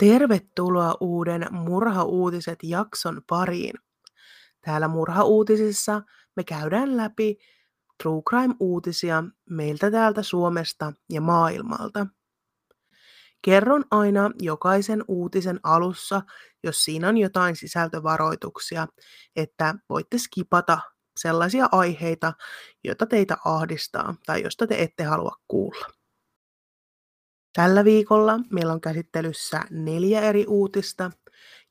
Tervetuloa uuden Murhauutiset jakson pariin. Täällä Murhauutisissa me käydään läpi True Crime-uutisia meiltä täältä Suomesta ja maailmalta. Kerron aina jokaisen uutisen alussa, jos siinä on jotain sisältövaroituksia, että voitte skipata sellaisia aiheita, joita teitä ahdistaa tai josta te ette halua kuulla. Tällä viikolla meillä on käsittelyssä neljä eri uutista,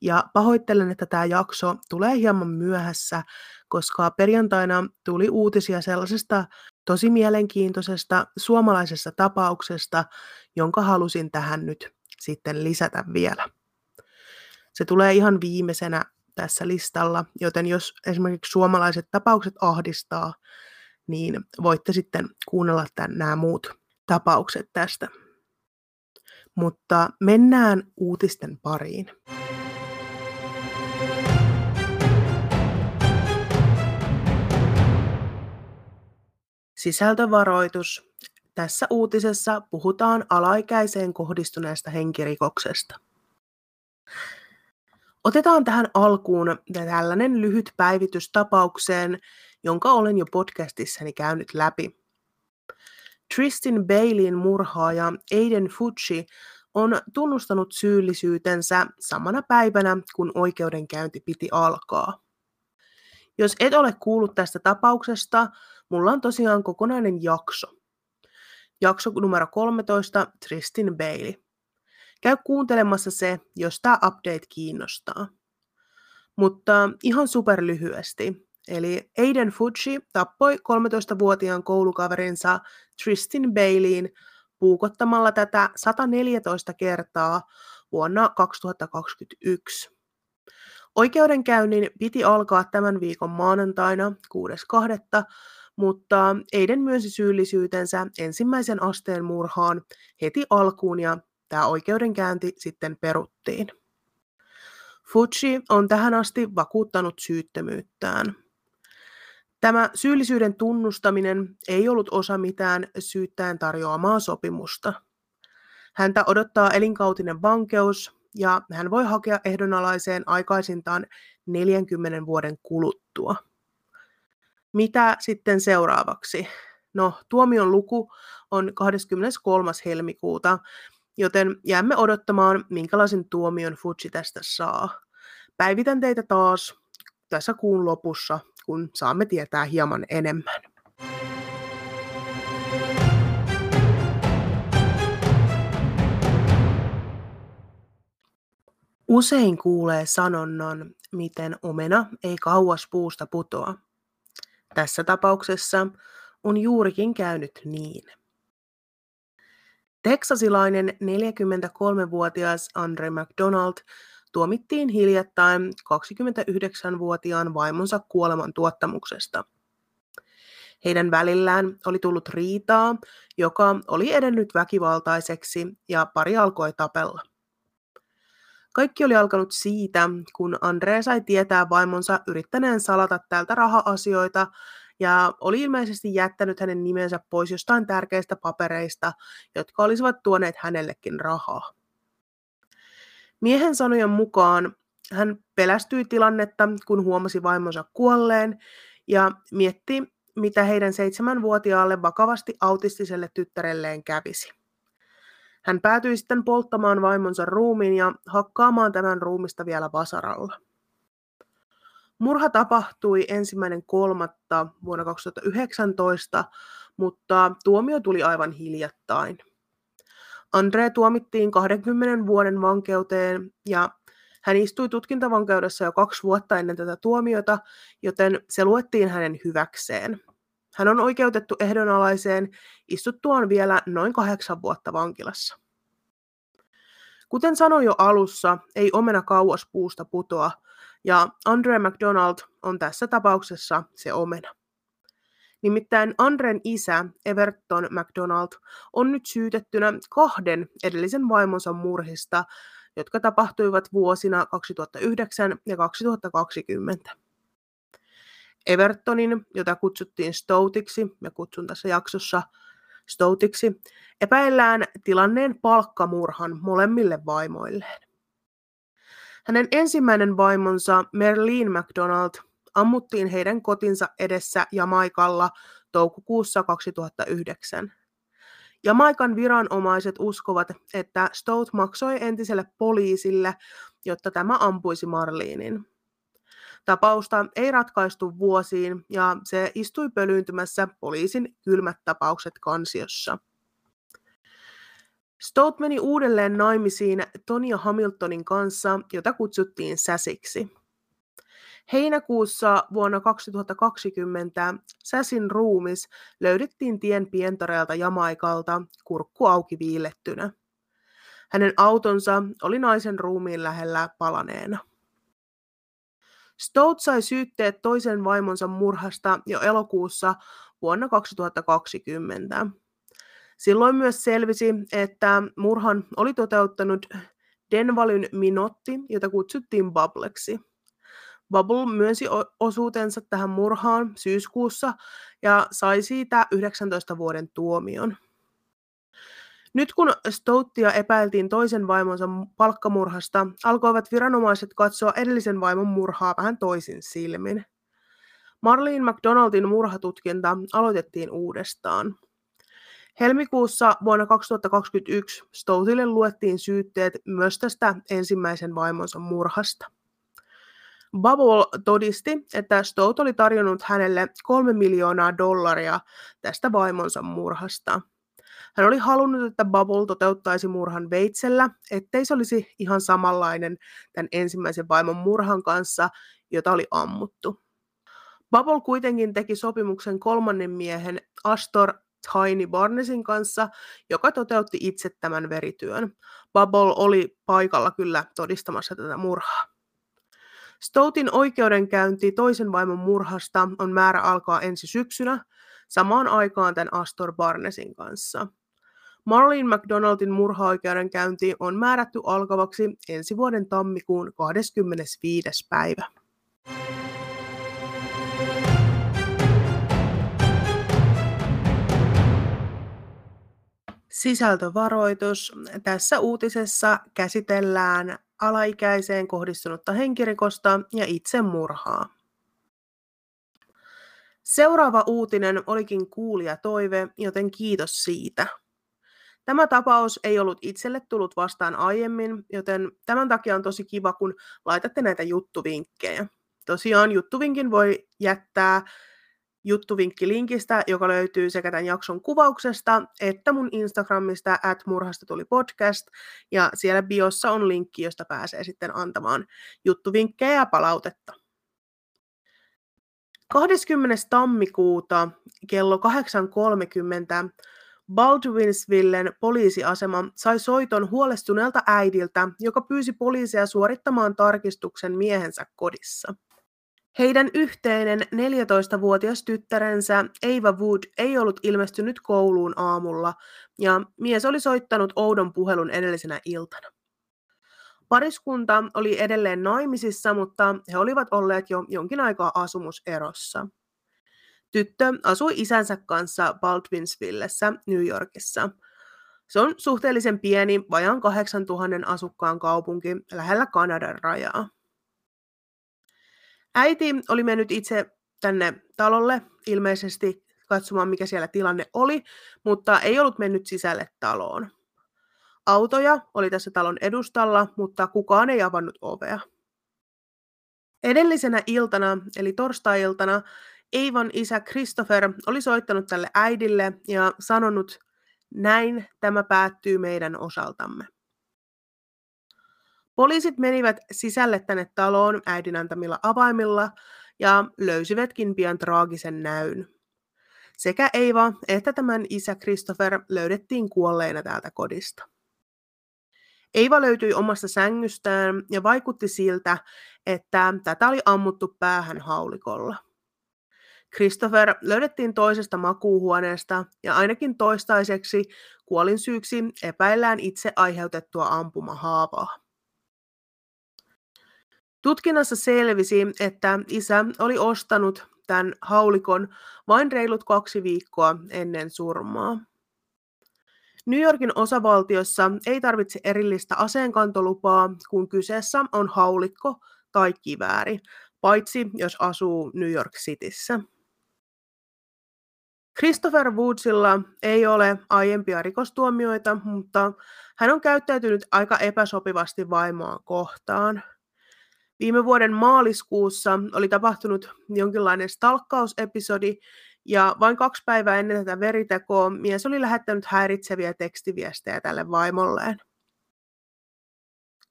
ja pahoittelen, että tämä jakso tulee hieman myöhässä, koska perjantaina tuli uutisia sellaisesta tosi mielenkiintoisesta suomalaisesta tapauksesta, jonka halusin tähän nyt sitten lisätä vielä. Se tulee ihan viimeisenä tässä listalla, joten jos esimerkiksi suomalaiset tapaukset ahdistaa, niin voitte sitten kuunnella tämän, nämä muut tapaukset tästä. Mutta mennään uutisten pariin. Sisältövaroitus. Tässä uutisessa puhutaan alaikäiseen kohdistuneesta henkirikoksesta. Otetaan tähän alkuun tällainen lyhyt päivitys tapaukseen, jonka olen jo podcastissani käynyt läpi. Tristin Baileyin murhaaja Aiden Fucci on tunnustanut syyllisyytensä samana päivänä, kun oikeudenkäynti piti alkaa. Jos et ole kuullut tästä tapauksesta, mulla on tosiaan kokonainen jakso. Jakso numero 13, Tristin Bailey. Käy kuuntelemassa se, jos tämä update kiinnostaa. Mutta ihan super lyhyesti. Eli Aiden Fucci tappoi 13-vuotiaan koulukaverinsa Tristin Baileyin puukottamalla tätä 114 kertaa vuonna 2021. Oikeudenkäynnin piti alkaa tämän viikon maanantaina 6.2., mutta Eiden myönsi syyllisyytensä ensimmäisen asteen murhaan heti alkuun ja tämä oikeudenkäynti sitten peruttiin. Fucci on tähän asti vakuuttanut syyttömyyttään. Tämä syyllisyyden tunnustaminen ei ollut osa mitään syyttäjän tarjoamaa sopimusta. Häntä odottaa elinkautinen vankeus ja hän voi hakea ehdonalaiseen aikaisintaan 40 vuoden kuluttua. Mitä sitten seuraavaksi? No, tuomion luku on 23. helmikuuta, joten jäämme odottamaan, minkälaisen tuomion Fuji tästä saa. Päivitän teitä taas tässä kuun lopussa kun saamme tietää hieman enemmän. Usein kuulee sanonnan, miten omena ei kauas puusta putoa. Tässä tapauksessa on juurikin käynyt niin. Teksasilainen 43-vuotias Andre McDonald tuomittiin hiljattain 29-vuotiaan vaimonsa kuoleman tuottamuksesta. Heidän välillään oli tullut riitaa, joka oli edennyt väkivaltaiseksi ja pari alkoi tapella. Kaikki oli alkanut siitä, kun Andre sai tietää vaimonsa yrittäneen salata tältä raha-asioita ja oli ilmeisesti jättänyt hänen nimensä pois jostain tärkeistä papereista, jotka olisivat tuoneet hänellekin rahaa. Miehen sanojen mukaan hän pelästyi tilannetta, kun huomasi vaimonsa kuolleen ja mietti, mitä heidän seitsemänvuotiaalle vakavasti autistiselle tyttärelleen kävisi. Hän päätyi sitten polttamaan vaimonsa ruumiin ja hakkaamaan tämän ruumista vielä vasaralla. Murha tapahtui ensimmäinen kolmatta vuonna 2019, mutta tuomio tuli aivan hiljattain. Andre tuomittiin 20 vuoden vankeuteen ja hän istui tutkintavankeudessa jo kaksi vuotta ennen tätä tuomiota, joten se luettiin hänen hyväkseen. Hän on oikeutettu ehdonalaiseen istuttuaan vielä noin kahdeksan vuotta vankilassa. Kuten sanoin jo alussa, ei omena kauas puusta putoa, ja Andre McDonald on tässä tapauksessa se omena. Nimittäin Andren isä, Everton McDonald, on nyt syytettynä kahden edellisen vaimonsa murhista, jotka tapahtuivat vuosina 2009 ja 2020. Evertonin, jota kutsuttiin Stoutiksi, ja kutsun tässä jaksossa Stoutiksi, epäillään tilanneen palkkamurhan molemmille vaimoilleen. Hänen ensimmäinen vaimonsa Merlin McDonald ammuttiin heidän kotinsa edessä Jamaikalla toukokuussa 2009. Jamaikan viranomaiset uskovat, että Stout maksoi entiselle poliisille, jotta tämä ampuisi Marlinin. Tapausta ei ratkaistu vuosiin ja se istui pölyyntymässä poliisin kylmät tapaukset kansiossa. Stout meni uudelleen naimisiin Tonia Hamiltonin kanssa, jota kutsuttiin Säsiksi. Heinäkuussa vuonna 2020 Säsin ruumis löydettiin tien pientareelta Jamaikalta kurkku auki viilettynä. Hänen autonsa oli naisen ruumiin lähellä palaneena. Stout sai syytteet toisen vaimonsa murhasta jo elokuussa vuonna 2020. Silloin myös selvisi, että murhan oli toteuttanut Denvalyn Minotti, jota kutsuttiin Bubbleksi. Bubble myönsi osuutensa tähän murhaan syyskuussa ja sai siitä 19 vuoden tuomion. Nyt kun Stouttia epäiltiin toisen vaimonsa palkkamurhasta, alkoivat viranomaiset katsoa edellisen vaimon murhaa vähän toisin silmin. Marlene McDonaldin murhatutkinta aloitettiin uudestaan. Helmikuussa vuonna 2021 Stoutille luettiin syytteet myös tästä ensimmäisen vaimonsa murhasta. Bubble todisti, että Stout oli tarjonnut hänelle kolme miljoonaa dollaria tästä vaimonsa murhasta. Hän oli halunnut, että Bubble toteuttaisi murhan veitsellä, ettei se olisi ihan samanlainen tämän ensimmäisen vaimon murhan kanssa, jota oli ammuttu. Bubble kuitenkin teki sopimuksen kolmannen miehen Astor Tiny Barnesin kanssa, joka toteutti itse tämän verityön. Bubble oli paikalla kyllä todistamassa tätä murhaa. Stoutin oikeudenkäynti toisen vaimon murhasta on määrä alkaa ensi syksynä, samaan aikaan tämän Astor Barnesin kanssa. Marlene McDonaldin murhaoikeudenkäynti on määrätty alkavaksi ensi vuoden tammikuun 25. päivä. Sisältövaroitus. Tässä uutisessa käsitellään alaikäiseen kohdistunutta henkirikosta ja itsemurhaa. Seuraava uutinen olikin kuulija toive, joten kiitos siitä. Tämä tapaus ei ollut itselle tullut vastaan aiemmin, joten tämän takia on tosi kiva, kun laitatte näitä juttuvinkkejä. Tosiaan juttuvinkin voi jättää juttuvinkkilinkistä, joka löytyy sekä tämän jakson kuvauksesta että mun Instagramista at murhasta tuli podcast. Ja siellä biossa on linkki, josta pääsee sitten antamaan juttuvinkkejä ja palautetta. 20. tammikuuta kello 8.30 Baldwinsvillen poliisiasema sai soiton huolestuneelta äidiltä, joka pyysi poliisia suorittamaan tarkistuksen miehensä kodissa. Heidän yhteinen 14-vuotias tyttärensä Eva Wood ei ollut ilmestynyt kouluun aamulla ja mies oli soittanut oudon puhelun edellisenä iltana. Pariskunta oli edelleen naimisissa, mutta he olivat olleet jo jonkin aikaa asumuserossa. Tyttö asui isänsä kanssa Baldwinsvillessä, New Yorkissa. Se on suhteellisen pieni, vajaan 8000 asukkaan kaupunki lähellä Kanadan rajaa. Äiti oli mennyt itse tänne talolle ilmeisesti katsomaan, mikä siellä tilanne oli, mutta ei ollut mennyt sisälle taloon. Autoja oli tässä talon edustalla, mutta kukaan ei avannut ovea. Edellisenä iltana, eli torstai-iltana, Eivon isä Christopher oli soittanut tälle äidille ja sanonut, näin tämä päättyy meidän osaltamme. Poliisit menivät sisälle tänne taloon äidin antamilla avaimilla ja löysivätkin pian traagisen näyn. Sekä Eiva että tämän isä Christopher löydettiin kuolleena täältä kodista. Eiva löytyi omasta sängystään ja vaikutti siltä, että tätä oli ammuttu päähän haulikolla. Christopher löydettiin toisesta makuuhuoneesta ja ainakin toistaiseksi kuolinsyyksi epäillään itse aiheutettua ampumahaavaa. Tutkinnassa selvisi, että isä oli ostanut tämän haulikon vain reilut kaksi viikkoa ennen surmaa. New Yorkin osavaltiossa ei tarvitse erillistä aseenkantolupaa, kun kyseessä on haulikko tai kivääri, paitsi jos asuu New York Cityssä. Christopher Woodsilla ei ole aiempia rikostuomioita, mutta hän on käyttäytynyt aika epäsopivasti vaimoaan kohtaan. Viime vuoden maaliskuussa oli tapahtunut jonkinlainen stalkkausepisodi, ja vain kaksi päivää ennen tätä veritekoa mies oli lähettänyt häiritseviä tekstiviestejä tälle vaimolleen.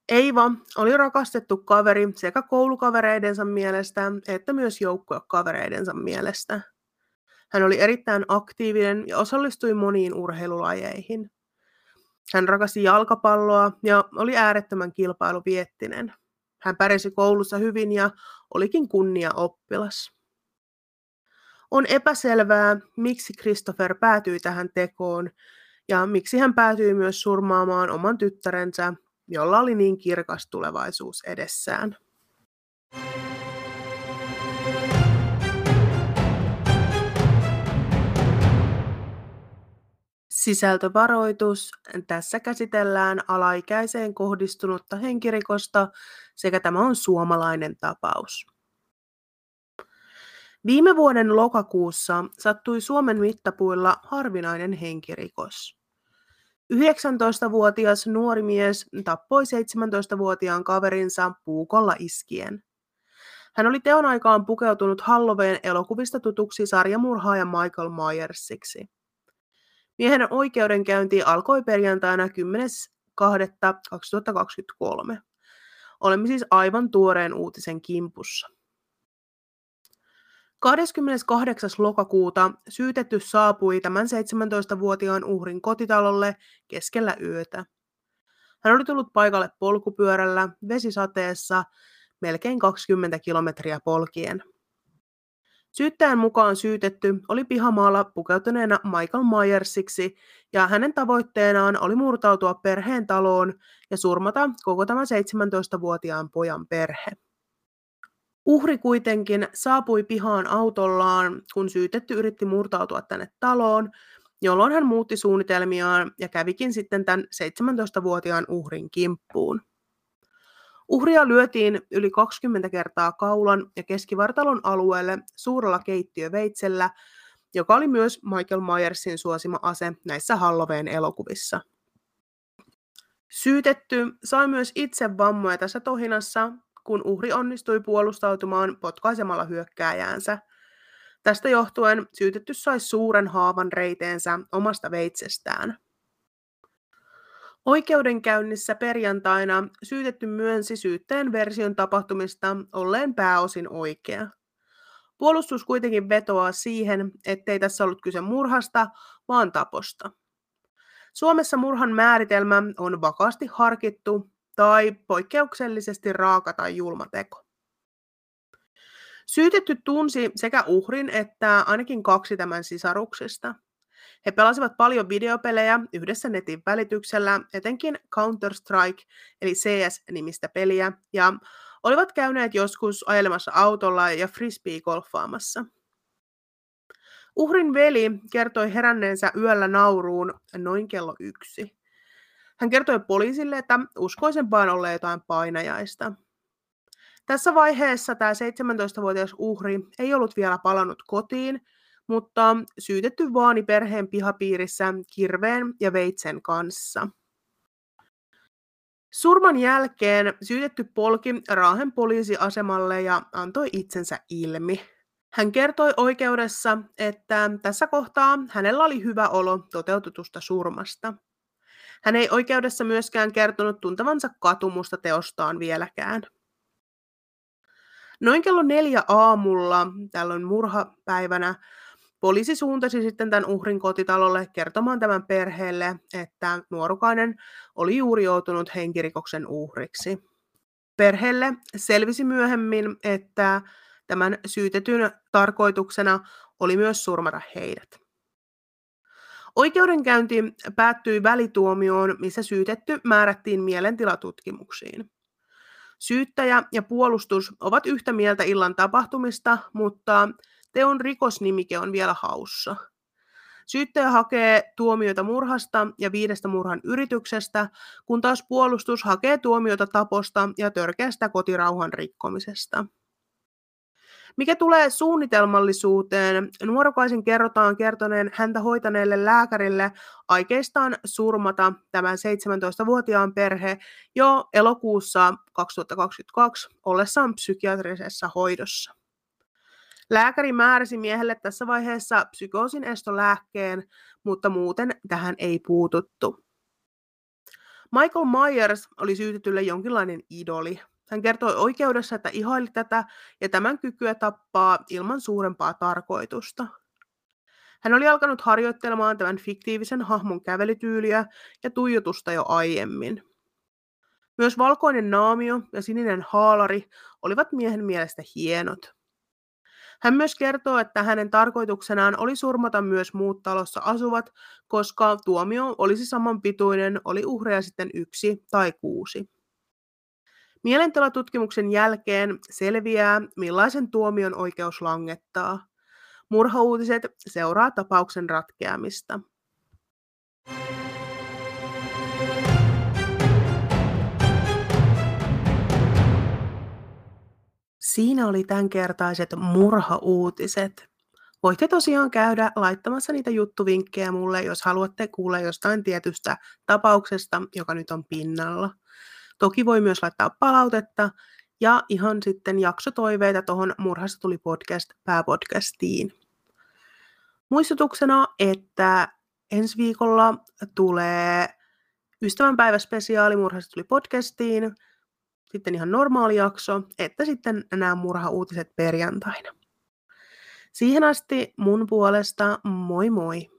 Eiva oli rakastettu kaveri sekä koulukavereidensa mielestä että myös joukkuekavereidensa mielestä. Hän oli erittäin aktiivinen ja osallistui moniin urheilulajeihin. Hän rakasti jalkapalloa ja oli äärettömän kilpailuviettinen. Hän pärjäsi koulussa hyvin ja olikin kunnia oppilas. On epäselvää, miksi Christopher päätyi tähän tekoon ja miksi hän päätyi myös surmaamaan oman tyttärensä, jolla oli niin kirkas tulevaisuus edessään. Sisältövaroitus. Tässä käsitellään alaikäiseen kohdistunutta henkirikosta sekä tämä on suomalainen tapaus. Viime vuoden lokakuussa sattui Suomen mittapuilla harvinainen henkirikos. 19-vuotias nuori mies tappoi 17-vuotiaan kaverinsa puukolla iskien. Hän oli teon aikaan pukeutunut Halloween elokuvista tutuksi sarjamurhaaja Michael Myersiksi. Miehen oikeudenkäynti alkoi perjantaina 10.2.2023. Olemme siis aivan tuoreen uutisen kimpussa. 28. lokakuuta syytetty saapui tämän 17-vuotiaan uhrin kotitalolle keskellä yötä. Hän oli tullut paikalle polkupyörällä vesisateessa melkein 20 kilometriä polkien. Syyttäjän mukaan syytetty oli pihamaalla pukeutuneena Michael Myersiksi ja hänen tavoitteenaan oli murtautua perheen taloon ja surmata koko tämä 17-vuotiaan pojan perhe. Uhri kuitenkin saapui pihaan autollaan, kun syytetty yritti murtautua tänne taloon, jolloin hän muutti suunnitelmiaan ja kävikin sitten tämän 17-vuotiaan uhrin kimppuun. Uhria lyötiin yli 20 kertaa kaulan ja keskivartalon alueelle suurella keittiöveitsellä, joka oli myös Michael Myersin suosima ase näissä Halloween elokuvissa. Syytetty sai myös itse vammoja tässä tohinassa, kun uhri onnistui puolustautumaan potkaisemalla hyökkääjäänsä. Tästä johtuen syytetty sai suuren haavan reiteensä omasta veitsestään. Oikeudenkäynnissä perjantaina syytetty myönsi syytteen version tapahtumista olleen pääosin oikea. Puolustus kuitenkin vetoaa siihen, ettei tässä ollut kyse murhasta, vaan taposta. Suomessa murhan määritelmä on vakaasti harkittu tai poikkeuksellisesti raaka tai julma teko. Syytetty tunsi sekä uhrin että ainakin kaksi tämän sisaruksista – he pelasivat paljon videopelejä yhdessä netin välityksellä, etenkin Counter-Strike eli CS-nimistä peliä, ja olivat käyneet joskus ajelemassa autolla ja frisbee-golfaamassa. Uhrin veli kertoi heränneensä yöllä nauruun noin kello yksi. Hän kertoi poliisille, että uskoisempaan olleen jotain painajaista. Tässä vaiheessa tämä 17-vuotias uhri ei ollut vielä palannut kotiin, mutta syytetty vaani perheen pihapiirissä kirveen ja veitsen kanssa. Surman jälkeen syytetty polki Raahen poliisiasemalle ja antoi itsensä ilmi. Hän kertoi oikeudessa, että tässä kohtaa hänellä oli hyvä olo toteutetusta surmasta. Hän ei oikeudessa myöskään kertonut tuntevansa katumusta teostaan vieläkään. Noin kello neljä aamulla, tällöin murhapäivänä, Poliisi suuntasi sitten tämän uhrin kotitalolle kertomaan tämän perheelle, että nuorukainen oli juuri joutunut henkirikoksen uhriksi. Perheelle selvisi myöhemmin, että tämän syytetyn tarkoituksena oli myös surmata heidät. Oikeudenkäynti päättyi välituomioon, missä syytetty määrättiin mielentilatutkimuksiin. Syyttäjä ja puolustus ovat yhtä mieltä illan tapahtumista, mutta Teon rikosnimike on vielä haussa. Syyttäjä hakee tuomioita murhasta ja viidestä murhan yrityksestä, kun taas puolustus hakee tuomioita taposta ja törkeästä kotirauhan rikkomisesta. Mikä tulee suunnitelmallisuuteen, nuorukaisen kerrotaan kertoneen häntä hoitaneelle lääkärille aikeistaan surmata tämän 17-vuotiaan perhe jo elokuussa 2022 ollessaan psykiatrisessa hoidossa. Lääkäri määräsi miehelle tässä vaiheessa psykoosin estolääkkeen, mutta muuten tähän ei puututtu. Michael Myers oli syytetylle jonkinlainen idoli. Hän kertoi oikeudessa, että ihaili tätä ja tämän kykyä tappaa ilman suurempaa tarkoitusta. Hän oli alkanut harjoittelemaan tämän fiktiivisen hahmon kävelytyyliä ja tuijotusta jo aiemmin. Myös valkoinen naamio ja sininen haalari olivat miehen mielestä hienot. Hän myös kertoo, että hänen tarkoituksenaan oli surmata myös muut talossa asuvat, koska tuomio olisi samanpituinen, oli uhreja sitten yksi tai kuusi. Mielentilatutkimuksen jälkeen selviää, millaisen tuomion oikeus langettaa. Murhauutiset seuraa tapauksen ratkeamista. Siinä oli tämänkertaiset murhauutiset. Voitte tosiaan käydä laittamassa niitä juttuvinkkejä mulle, jos haluatte kuulla jostain tietystä tapauksesta, joka nyt on pinnalla. Toki voi myös laittaa palautetta ja ihan sitten jaksotoiveita tuohon Murhasta tuli podcast pääpodcastiin. Muistutuksena, että ensi viikolla tulee ystävänpäiväspesiaali Murhasta tuli podcastiin, sitten ihan normaali jakso, että sitten nämä murhauutiset perjantaina. Siihen asti mun puolesta moi moi!